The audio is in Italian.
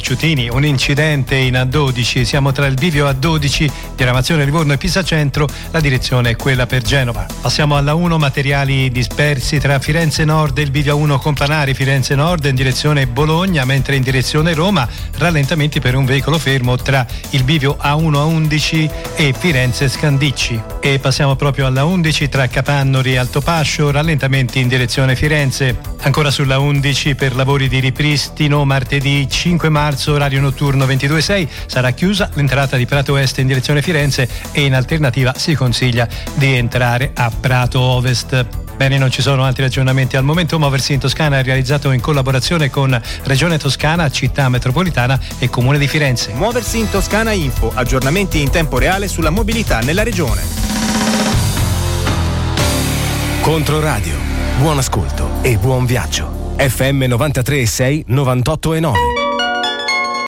Ciutini, un incidente in A12, siamo tra il bivio A12, diramazione Livorno e Pisa Centro, la direzione è quella per Genova. Passiamo alla 1, materiali dispersi tra Firenze Nord e il bivio A1 Companari, Firenze Nord in direzione Bologna, mentre in direzione Roma rallentamenti per un veicolo fermo tra il bivio A1 A11 e Firenze Scandicci. E passiamo proprio alla 11 tra Capannori e Altopascio, rallentamenti in direzione Firenze. Ancora sulla 11 per lavori di ripristino martedì 5 marzo, orario notturno 22.6, sarà chiusa l'entrata di Prato Est in direzione Firenze e in alternativa si consiglia di entrare a Prato Ovest. Bene, non ci sono altri aggiornamenti al momento. Muoversi in Toscana è realizzato in collaborazione con Regione Toscana, Città Metropolitana e Comune di Firenze. Muoversi in Toscana Info, aggiornamenti in tempo reale sulla mobilità nella regione. Controradio. Buon ascolto e buon viaggio. FM 93 6 98 e 9.